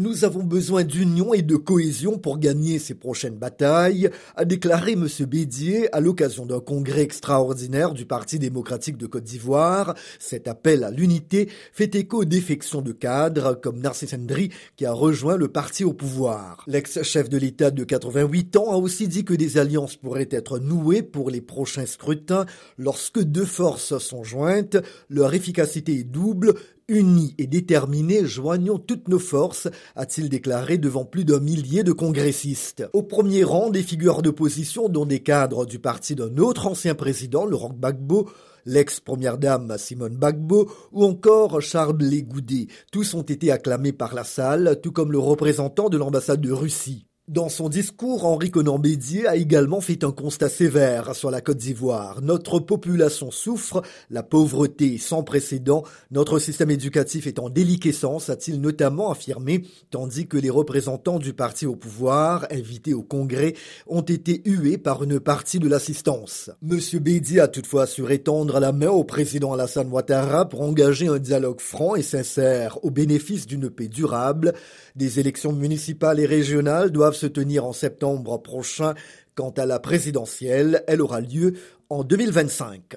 Nous avons besoin d'union et de cohésion pour gagner ces prochaines batailles, a déclaré M. Bédier à l'occasion d'un congrès extraordinaire du Parti démocratique de Côte d'Ivoire. Cet appel à l'unité fait écho aux défections de cadres comme Narcisse Ndri qui a rejoint le parti au pouvoir. L'ex-chef de l'État de 88 ans a aussi dit que des alliances pourraient être nouées pour les prochains scrutins lorsque deux forces sont jointes, leur efficacité est double, Unis et déterminés, joignons toutes nos forces, a-t-il déclaré devant plus d'un millier de congressistes. Au premier rang, des figures d'opposition, dont des cadres du parti d'un autre ancien président, Laurent Gbagbo, l'ex-première dame Simone Gbagbo ou encore Charles Légoudé. Tous ont été acclamés par la salle, tout comme le représentant de l'ambassade de Russie. Dans son discours, Henri Conan Bédier a également fait un constat sévère sur la Côte d'Ivoire. Notre population souffre, la pauvreté sans précédent, notre système éducatif est en déliquescence, a-t-il notamment affirmé, tandis que les représentants du parti au pouvoir, invités au Congrès, ont été hués par une partie de l'assistance. Monsieur Bédier a toutefois assuré tendre la main au président Alassane Ouattara pour engager un dialogue franc et sincère au bénéfice d'une paix durable. Des élections municipales et régionales doivent se tenir en septembre prochain. Quant à la présidentielle, elle aura lieu en 2025.